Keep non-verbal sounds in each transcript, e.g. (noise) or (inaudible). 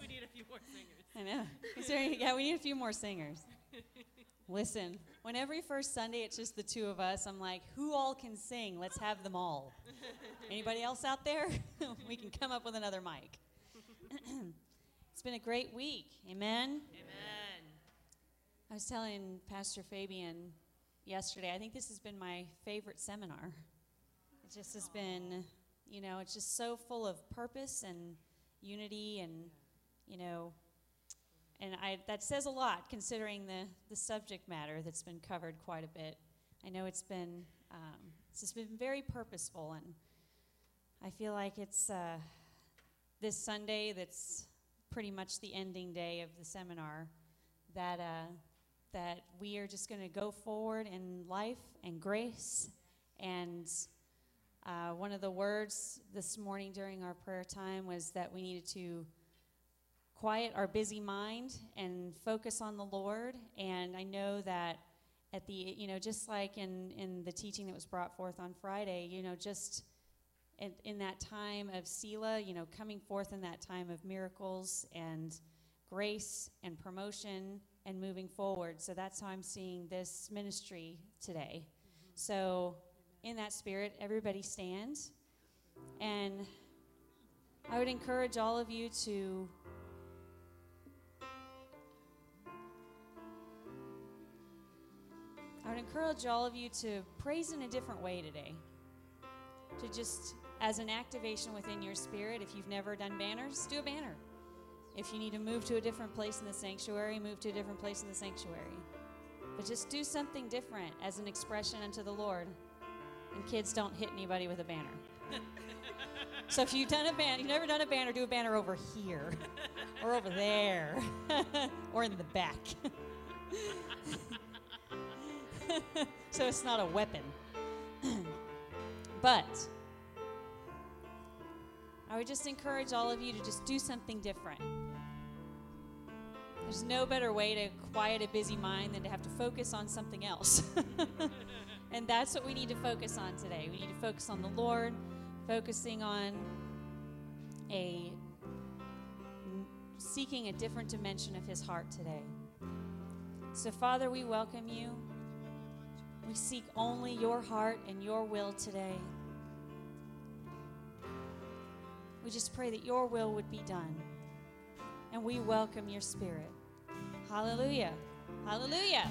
we need a few more singers. I know. Yeah, we need a few more singers. Listen, when every first Sunday it's just the two of us, I'm like, who all can sing? Let's have them all. Anybody else out there? (laughs) we can come up with another mic. (clears throat) it's been a great week. Amen. Amen. I was telling Pastor Fabian yesterday, I think this has been my favorite seminar. It just has been, you know, it's just so full of purpose and unity and, you know, and I, that says a lot considering the, the subject matter that's been covered quite a bit. I know it's been, um, it's just been very purposeful, and I feel like it's uh, this Sunday that's pretty much the ending day of the seminar that, uh, that we are just going to go forward in life and grace. And uh, one of the words this morning during our prayer time was that we needed to quiet our busy mind and focus on the Lord. And I know that at the, you know, just like in, in the teaching that was brought forth on Friday, you know, just in, in that time of Selah, you know, coming forth in that time of miracles and grace and promotion and moving forward. So that's how I'm seeing this ministry today. Mm-hmm. So, in that spirit, everybody stand. And I would encourage all of you to I would encourage all of you to praise in a different way today. To just, as an activation within your spirit, if you've never done banners, do a banner. If you need to move to a different place in the sanctuary, move to a different place in the sanctuary. But just do something different as an expression unto the Lord. And kids, don't hit anybody with a banner. (laughs) so if you've done a banner, you've never done a banner, do a banner over here or over there (laughs) (laughs) or in the back. (laughs) so it's not a weapon. (clears throat) but I would just encourage all of you to just do something different. There's no better way to quiet a busy mind than to have to focus on something else. (laughs) and that's what we need to focus on today. We need to focus on the Lord, focusing on a seeking a different dimension of his heart today. So Father, we welcome you. We seek only your heart and your will today. We just pray that your will would be done. And we welcome your spirit. Hallelujah. Hallelujah.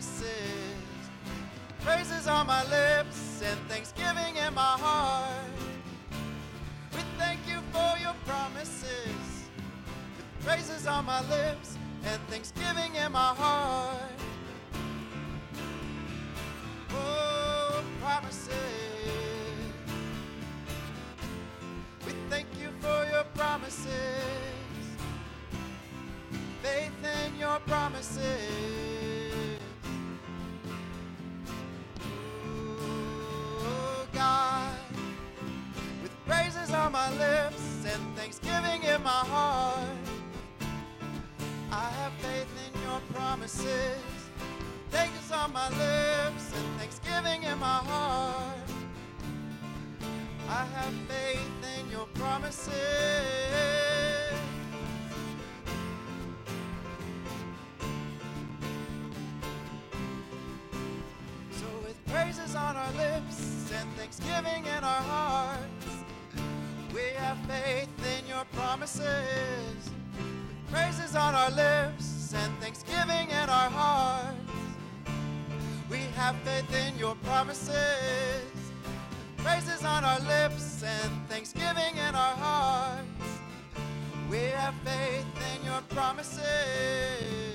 promises. Praises on my lips and thanksgiving in my heart. We thank you for your promises. With praises on my lips and thanksgiving in my heart. Oh, promises. We thank you for your promises. Faith in your promises. Praises on my lips and thanksgiving in my heart. I have faith in your promises. Thanks on my lips and thanksgiving in my heart. I have faith in your promises. So with praises on our lips and thanksgiving in our hearts, we have faith in your promises. With praises on our lips and thanksgiving in our hearts, we have faith in your promises. Praises on our lips and thanksgiving in our hearts. We have faith in your promises.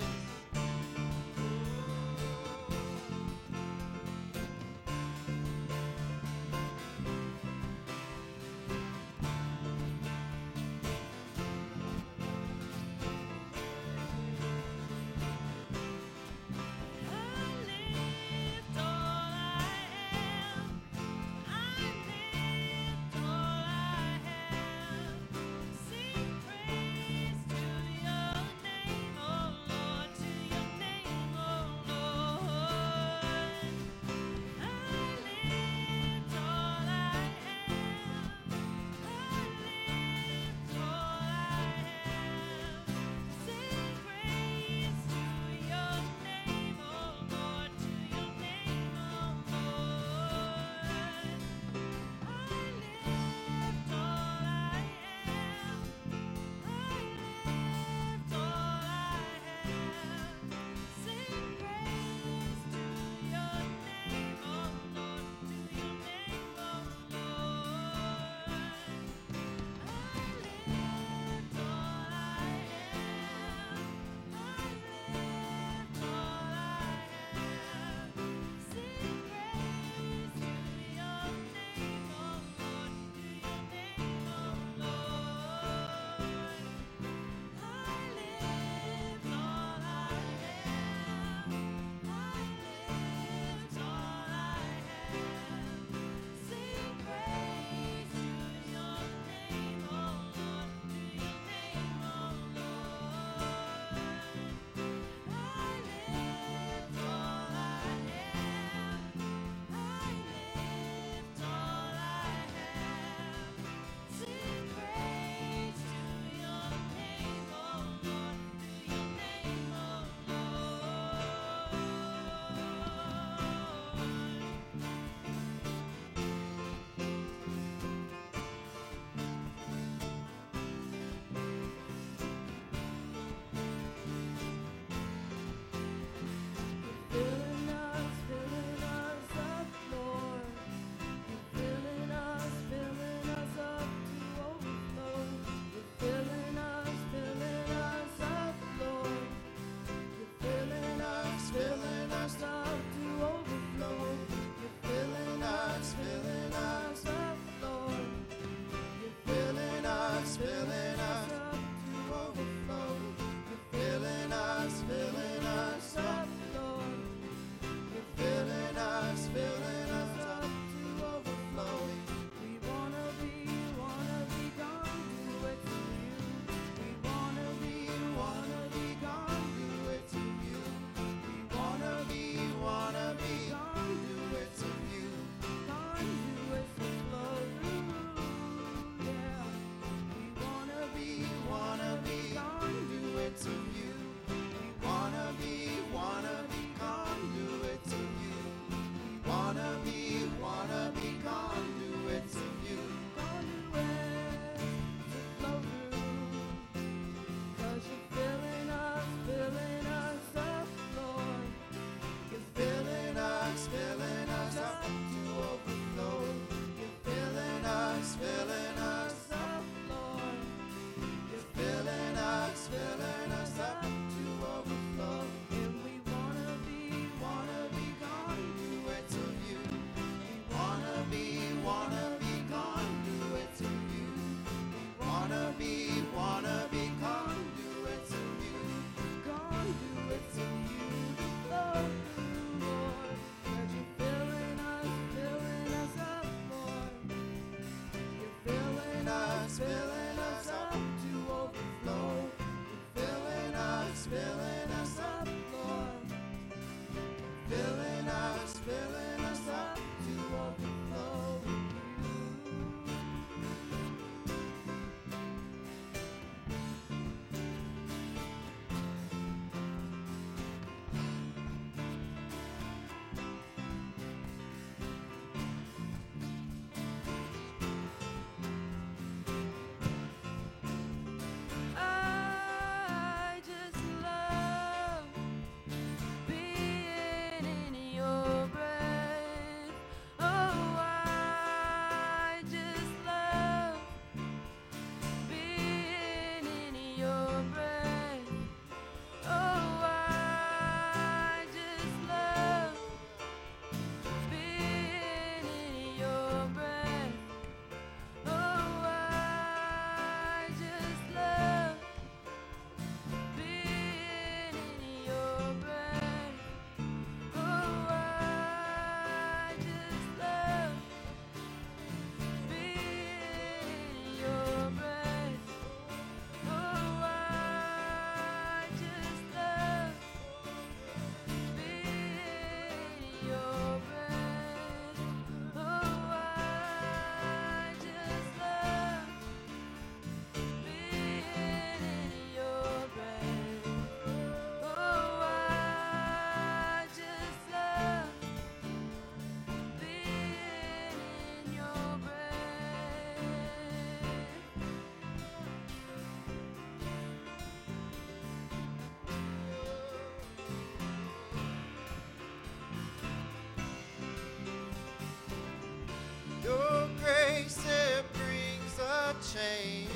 change.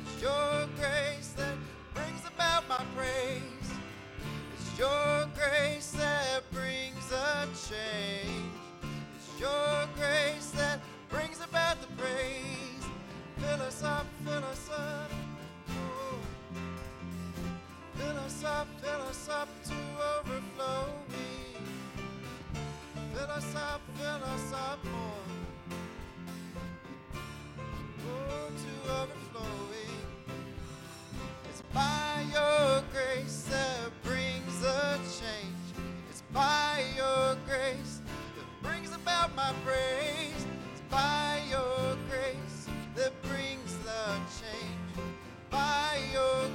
It's your grace that brings about my praise. It's your grace that brings a change. It's your grace that brings about the praise. Fill us up, fill us up. Fill us up, fill us up to overflow. Fill us up, fill us up more. my praise. It's by your grace that brings the change. By your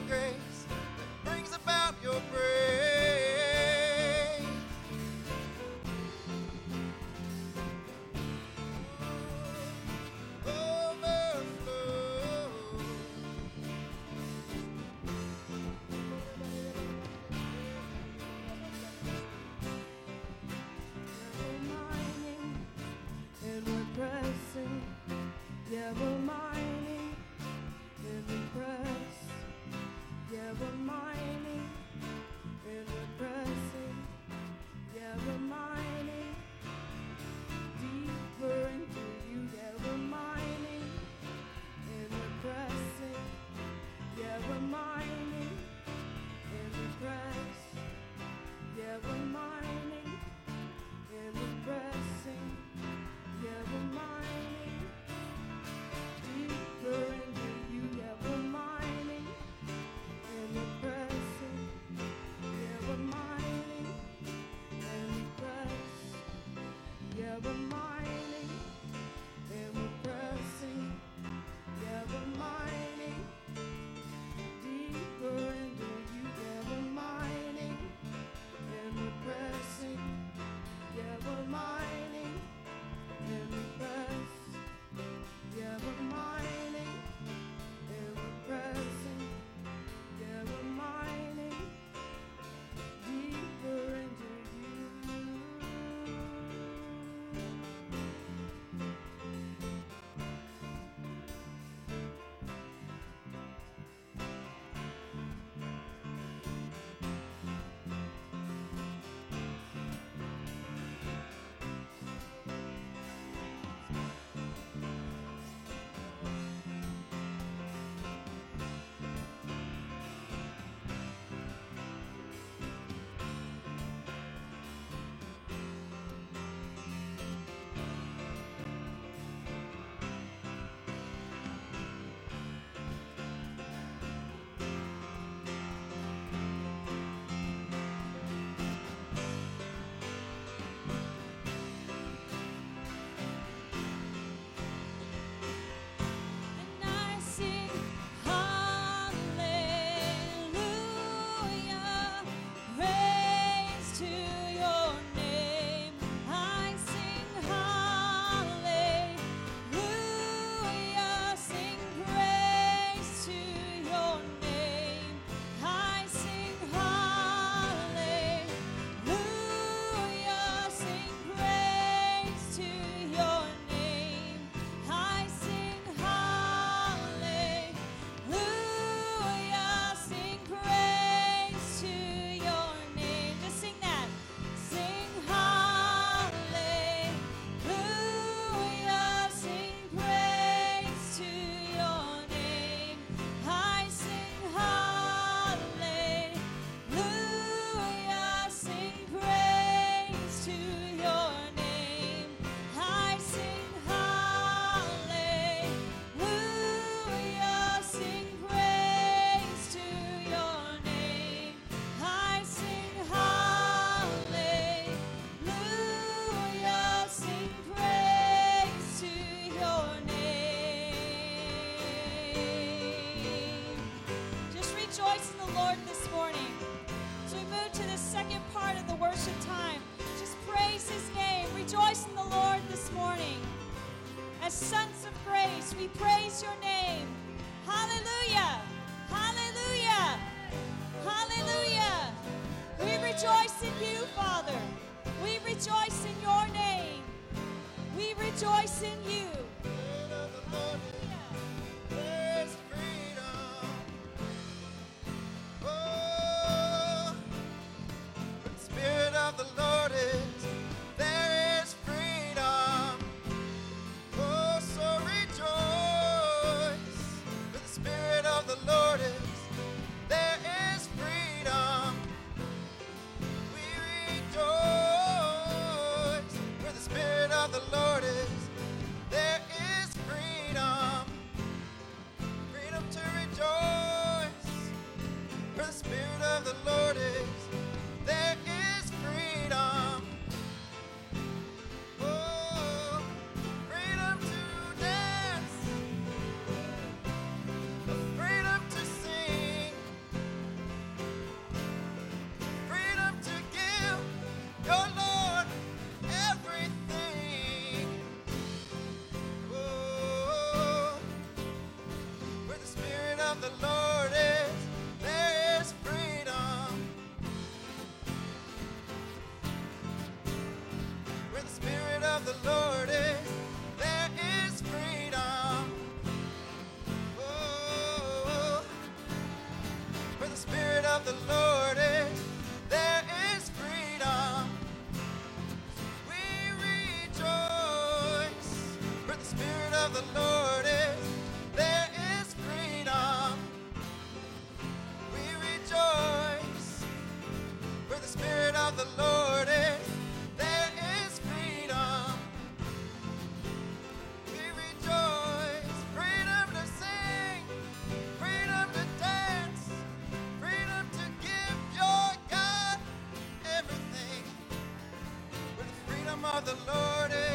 name of the Lord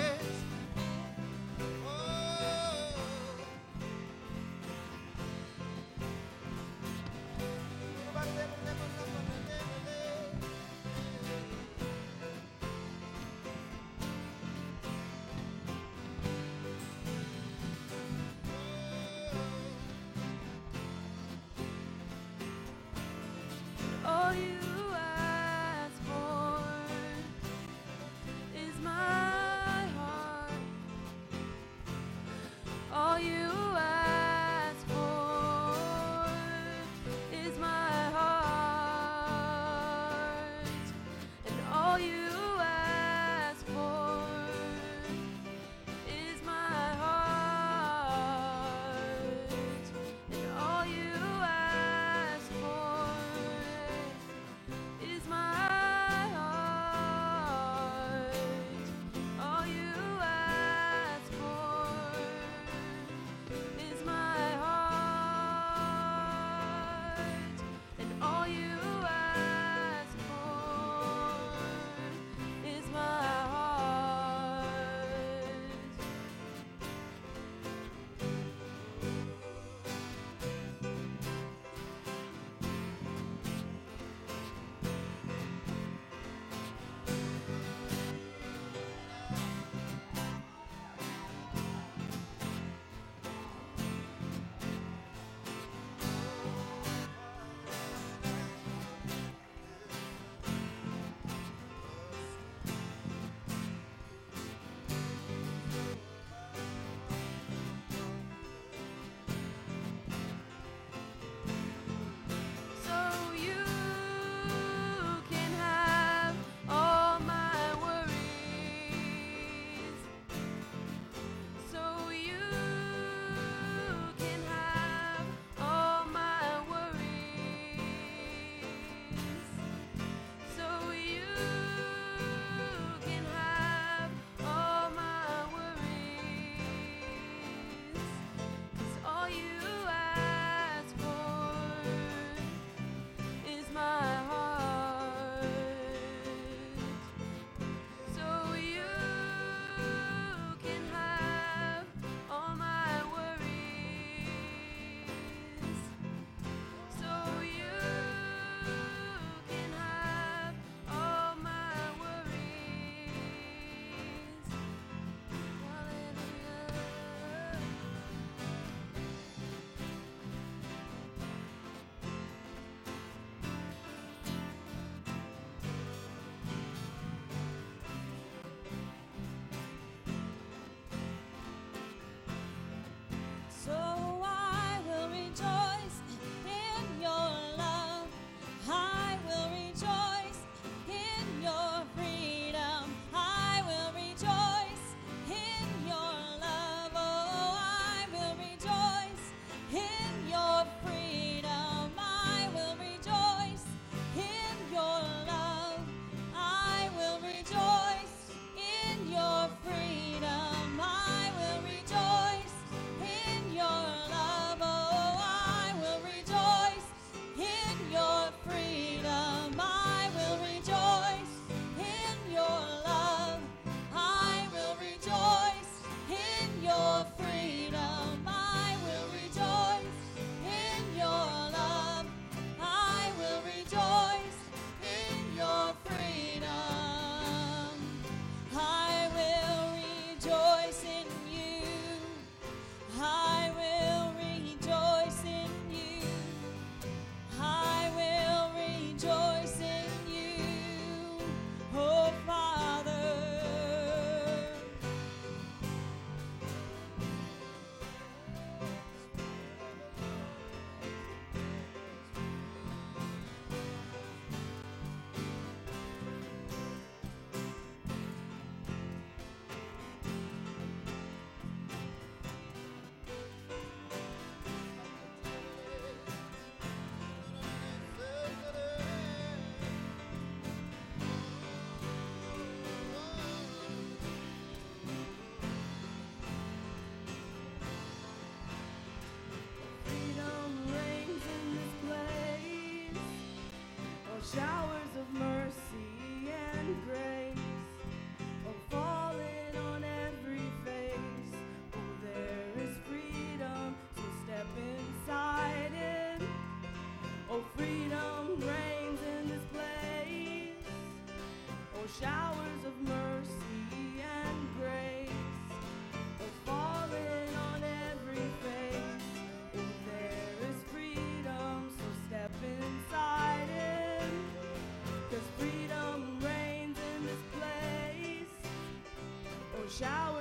já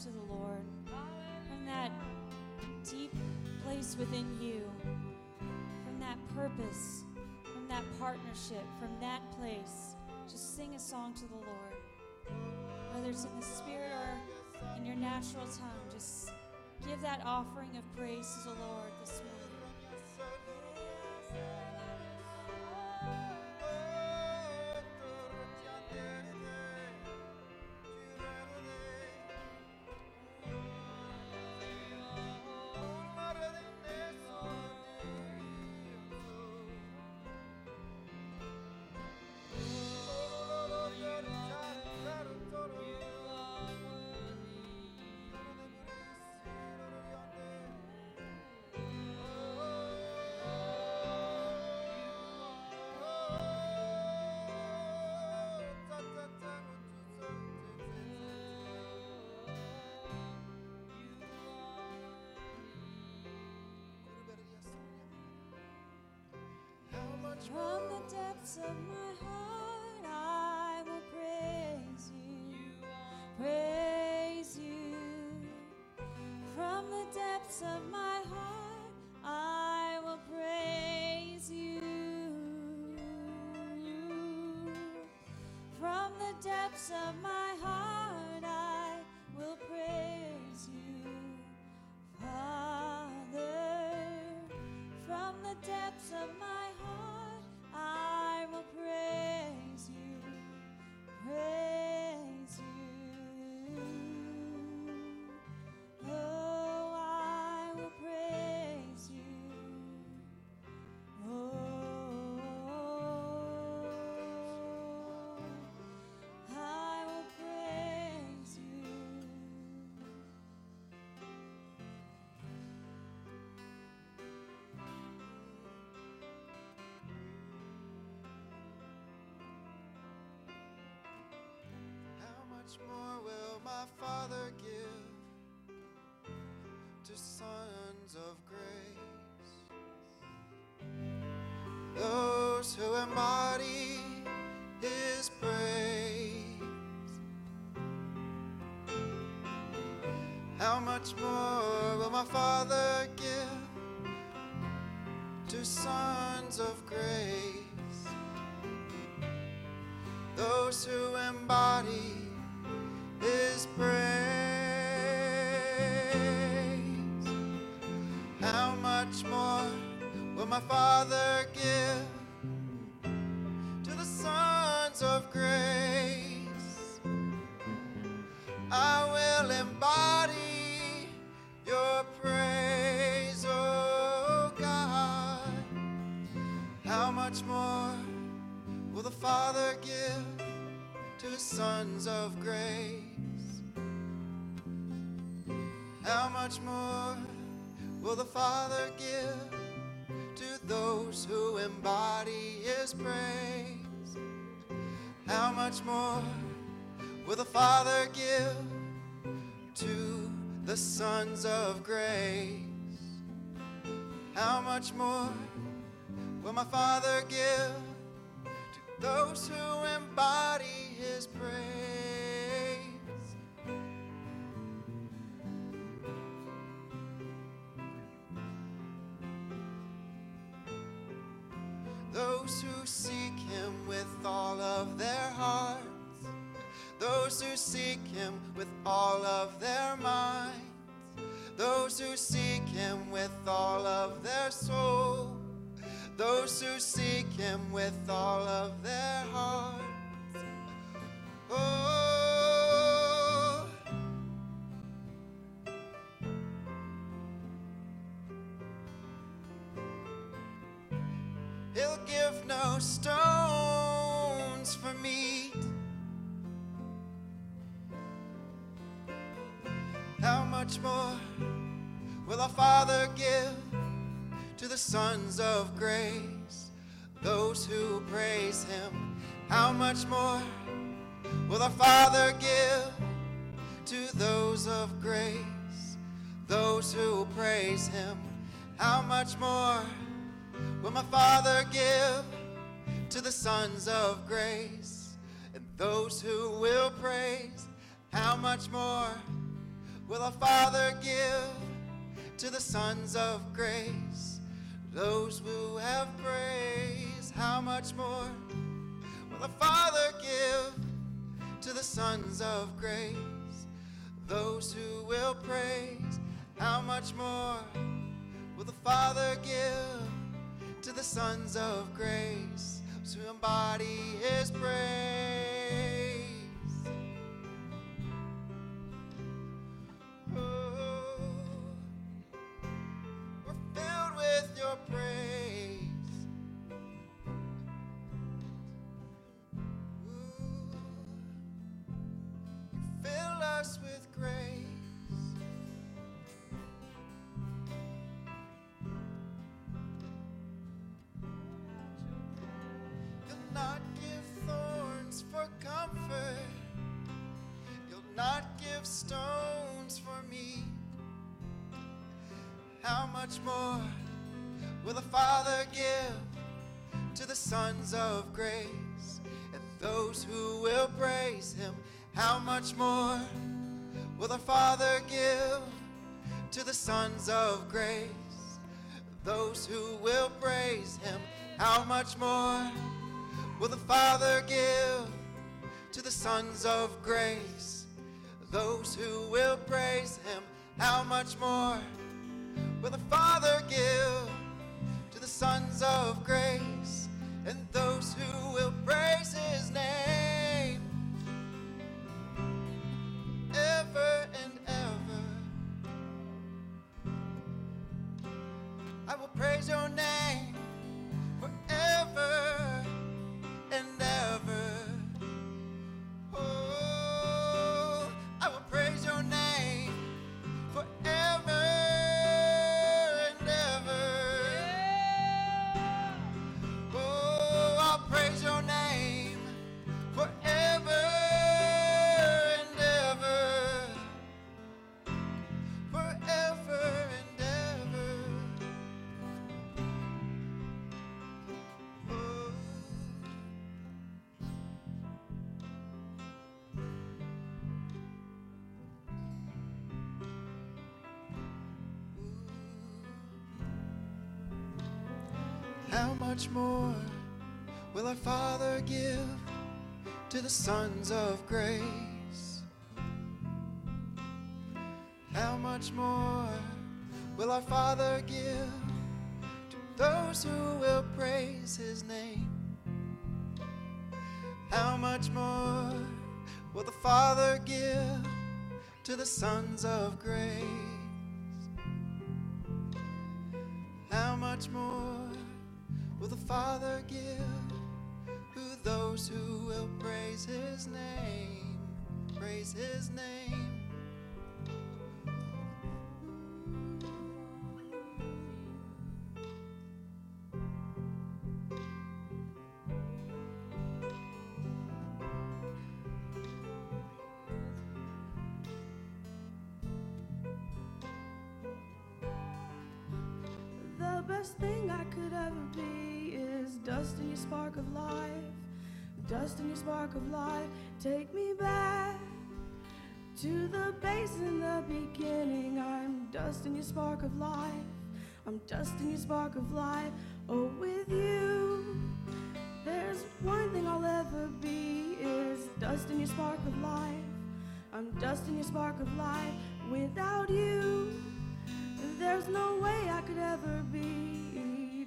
to the Lord from that deep place within you, from that purpose, from that partnership, from that place. Just sing a song to the Lord. Whether it's in the spirit or in your natural tongue, just give that offering of praise to the Lord this morning. From the depths of my heart, I will praise you, praise you. From the depths of my heart, I will praise you. From the depths of my heart, I will praise you, Father. From the depths of my much more will my Father give to sons of grace? Those who embody His praise. How much more will my Father give to sons of grace? those who embody his praise. How much more will my Father give to the sons of grace? I will embody your praise, oh God. How much more will the Father give to his sons of grace? How much more will the Father give to those who embody his praise? How much more will the Father give to the sons of grace? How much more will my Father give to those who embody his praise? Those who seek him with all of their hearts, those who seek him with all of their minds, those who seek him with all of their soul, those who seek him with all of their much more will our Father give to the sons of grace, those who praise Him? How much more will our Father give to those of grace, those who praise Him? How much more? will my Father give to the sons of grace and those who will praise? How much more will our Father give to the sons of grace? Those who have praise, how much more will our Father give to the sons of grace? Those who will praise, how much more will the Father give? to the sons of grace to embody his praise. Your praise. Ooh, you fill us with grace. You'll not give thorns for comfort. You'll not give stones for me. How much more will the Father give to the sons of grace and those who will praise Him? How much more will the Father give to the sons of grace? Those who will praise Him, how much more? will the Father give to the sons of grace? Those who will praise Him, how much more will the Father give sons of grace? And those How much more will our Father give to the sons of grace? How much more will our Father give to those who will praise his name. How much more will the Father give to the sons of grace? How much more Father give who those who will praise his name? Praise his name. The best thing I could ever be dust in your spark of life. Dust in your spark of life. Take me back to the base in the beginning. I'm dust in your spark of life. I'm dust in your spark of life. Oh, with you. There's one thing I'll ever be is dust in your spark of life. I'm dust in your spark of life. Without you. There's no way I could ever be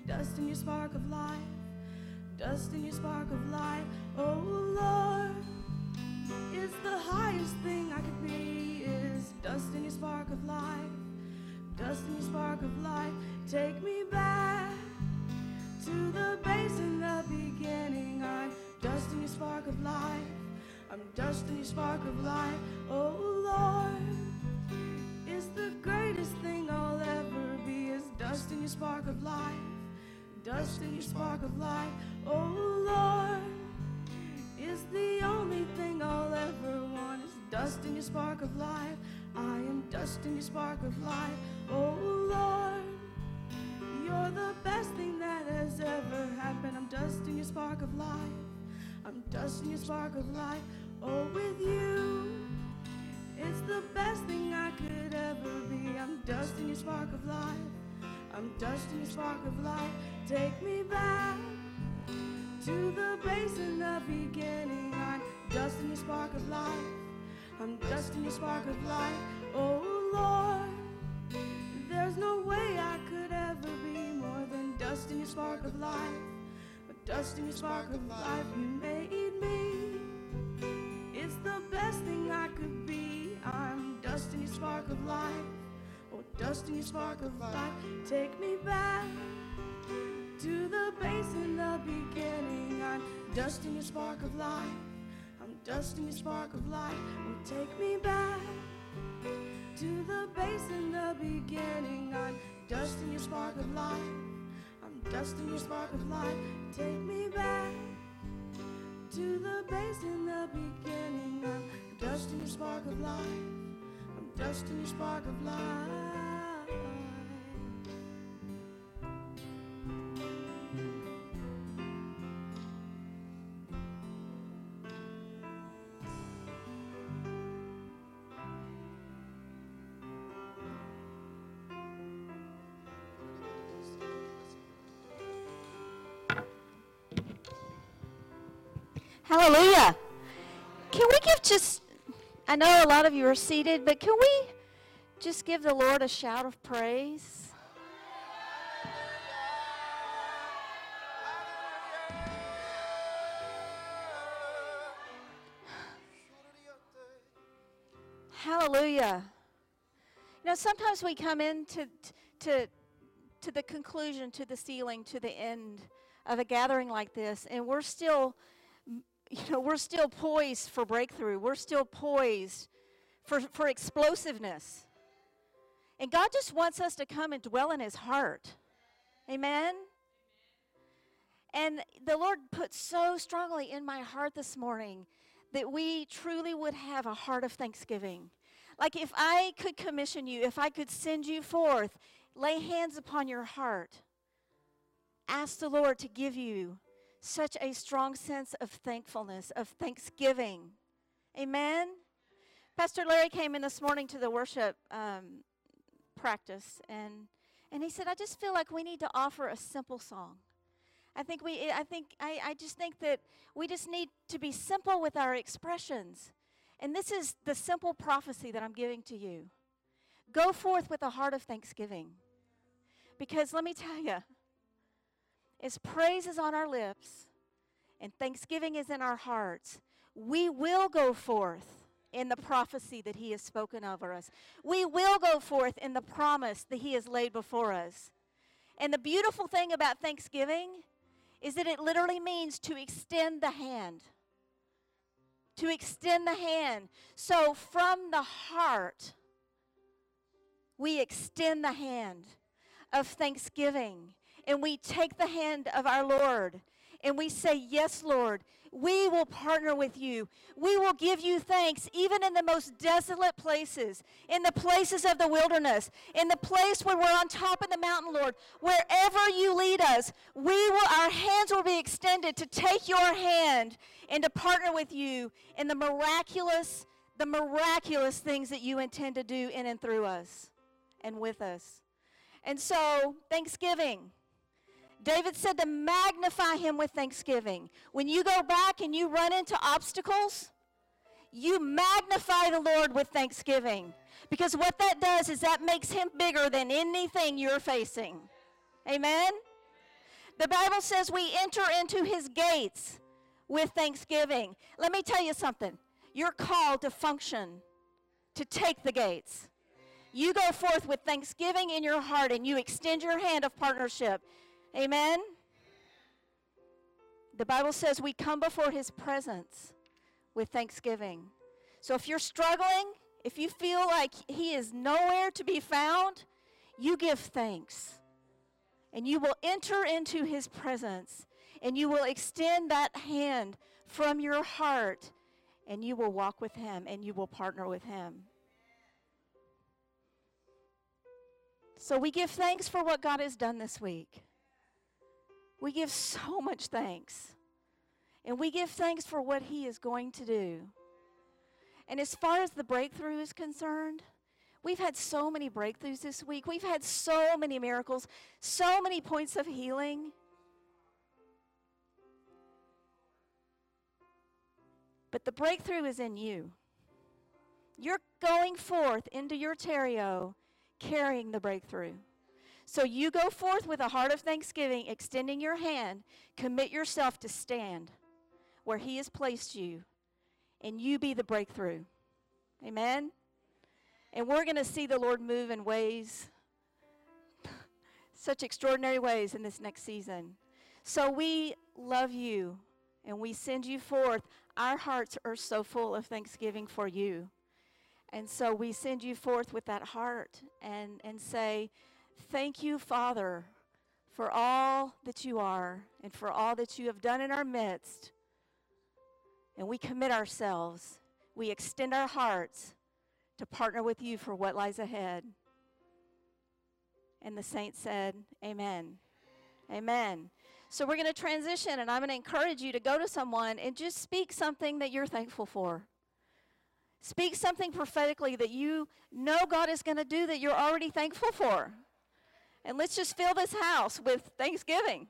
dust in your spark of life, dust in your spark of life. Oh Lord, is the highest thing I could be is dust in your spark of life, dust in your spark of life. Take me back to the base in the beginning. I'm dust in your spark of life. I'm dust in your spark of life. Oh Lord is the greatest thing I'll ever be is dust in your spark of life, dust in your spark of life. Oh Lord, is the only thing I'll ever want is dust in your spark of life. I am dust in your spark of life. Oh Lord, you're the best thing that has ever happened. I'm dust in your spark of life. I'm dust in your spark of life. Oh, with you. It's the best thing I could ever be. I'm dust in your spark of life. I'm dust in your spark of life. Take me back to the base in the beginning. I'm dust in your spark of life. I'm dust in your spark of life. Oh Lord, there's no way I could ever be more than dust in your spark of life. But dust in your spark of life, you made me. It's the best thing I could be. I'm dust in your spark of life. Oh, dust in your spark of life. Take me back to the base in the beginning. I'm dust in your spark of life. I'm dust in your spark of life. Oh, take me back to the base in the beginning. I'm dust in your spark of life. I'm dust in your spark of life. Take me back to the base in the beginning. I'm dust in your spark of life. I'm dust in your spark of life. Hallelujah. Can we give just, I know a lot of you are seated, but can we just give the Lord a shout of praise? Hallelujah. You know, sometimes we come into to, to the conclusion, to the ceiling, to the end of a gathering like this, and we're still you know, we're still poised for breakthrough. We're still poised for, for explosiveness. And God just wants us to come and dwell in His heart. Amen? And the Lord put so strongly in my heart this morning that we truly would have a heart of thanksgiving. Like if I could commission you, if I could send you forth, lay hands upon your heart, ask the Lord to give you such a strong sense of thankfulness, of thanksgiving. Amen. Pastor Larry came in this morning to the worship um, practice, and and he said, "I just feel like we need to offer a simple song. I think we, I think, I, I just think that we just need to be simple with our expressions, and this is the simple prophecy that I'm giving to you. Go forth with a heart of thanksgiving, because let me tell you." As praise is on our lips and thanksgiving is in our hearts, we will go forth in the prophecy that He has spoken over us. We will go forth in the promise that He has laid before us. And the beautiful thing about Thanksgiving is that it literally means to extend the hand. To extend the hand. So from the heart, we extend the hand of thanksgiving and we take the hand of our Lord and we say, Yes, Lord, we will partner with you. We will give you thanks, even in the most desolate places, in the places of the wilderness, in the place where we're on top of the mountain, Lord. Wherever you lead us, we will, our hands will be extended to take your hand and to partner with you in the miraculous, the miraculous things that you intend to do in and through us and with us. And so, Thanksgiving. David said to magnify him with thanksgiving. When you go back and you run into obstacles, you magnify the Lord with thanksgiving. Because what that does is that makes him bigger than anything you're facing. Amen? The Bible says we enter into his gates with thanksgiving. Let me tell you something. You're called to function, to take the gates. You go forth with thanksgiving in your heart and you extend your hand of partnership. Amen? The Bible says we come before his presence with thanksgiving. So if you're struggling, if you feel like he is nowhere to be found, you give thanks. And you will enter into his presence and you will extend that hand from your heart and you will walk with him and you will partner with him. So we give thanks for what God has done this week. We give so much thanks. And we give thanks for what He is going to do. And as far as the breakthrough is concerned, we've had so many breakthroughs this week. We've had so many miracles, so many points of healing. But the breakthrough is in you. You're going forth into your terrio carrying the breakthrough. So you go forth with a heart of thanksgiving, extending your hand, commit yourself to stand where He has placed you, and you be the breakthrough. Amen? And we're going to see the Lord move in ways, such extraordinary ways in this next season. So we love you and we send you forth. Our hearts are so full of thanksgiving for you. And so we send you forth with that heart and, and say, Thank you, Father, for all that you are and for all that you have done in our midst. And we commit ourselves, we extend our hearts to partner with you for what lies ahead. And the saint said, Amen. Amen. So we're going to transition, and I'm going to encourage you to go to someone and just speak something that you're thankful for. Speak something prophetically that you know God is going to do that you're already thankful for. And let's just fill this house with thanksgiving.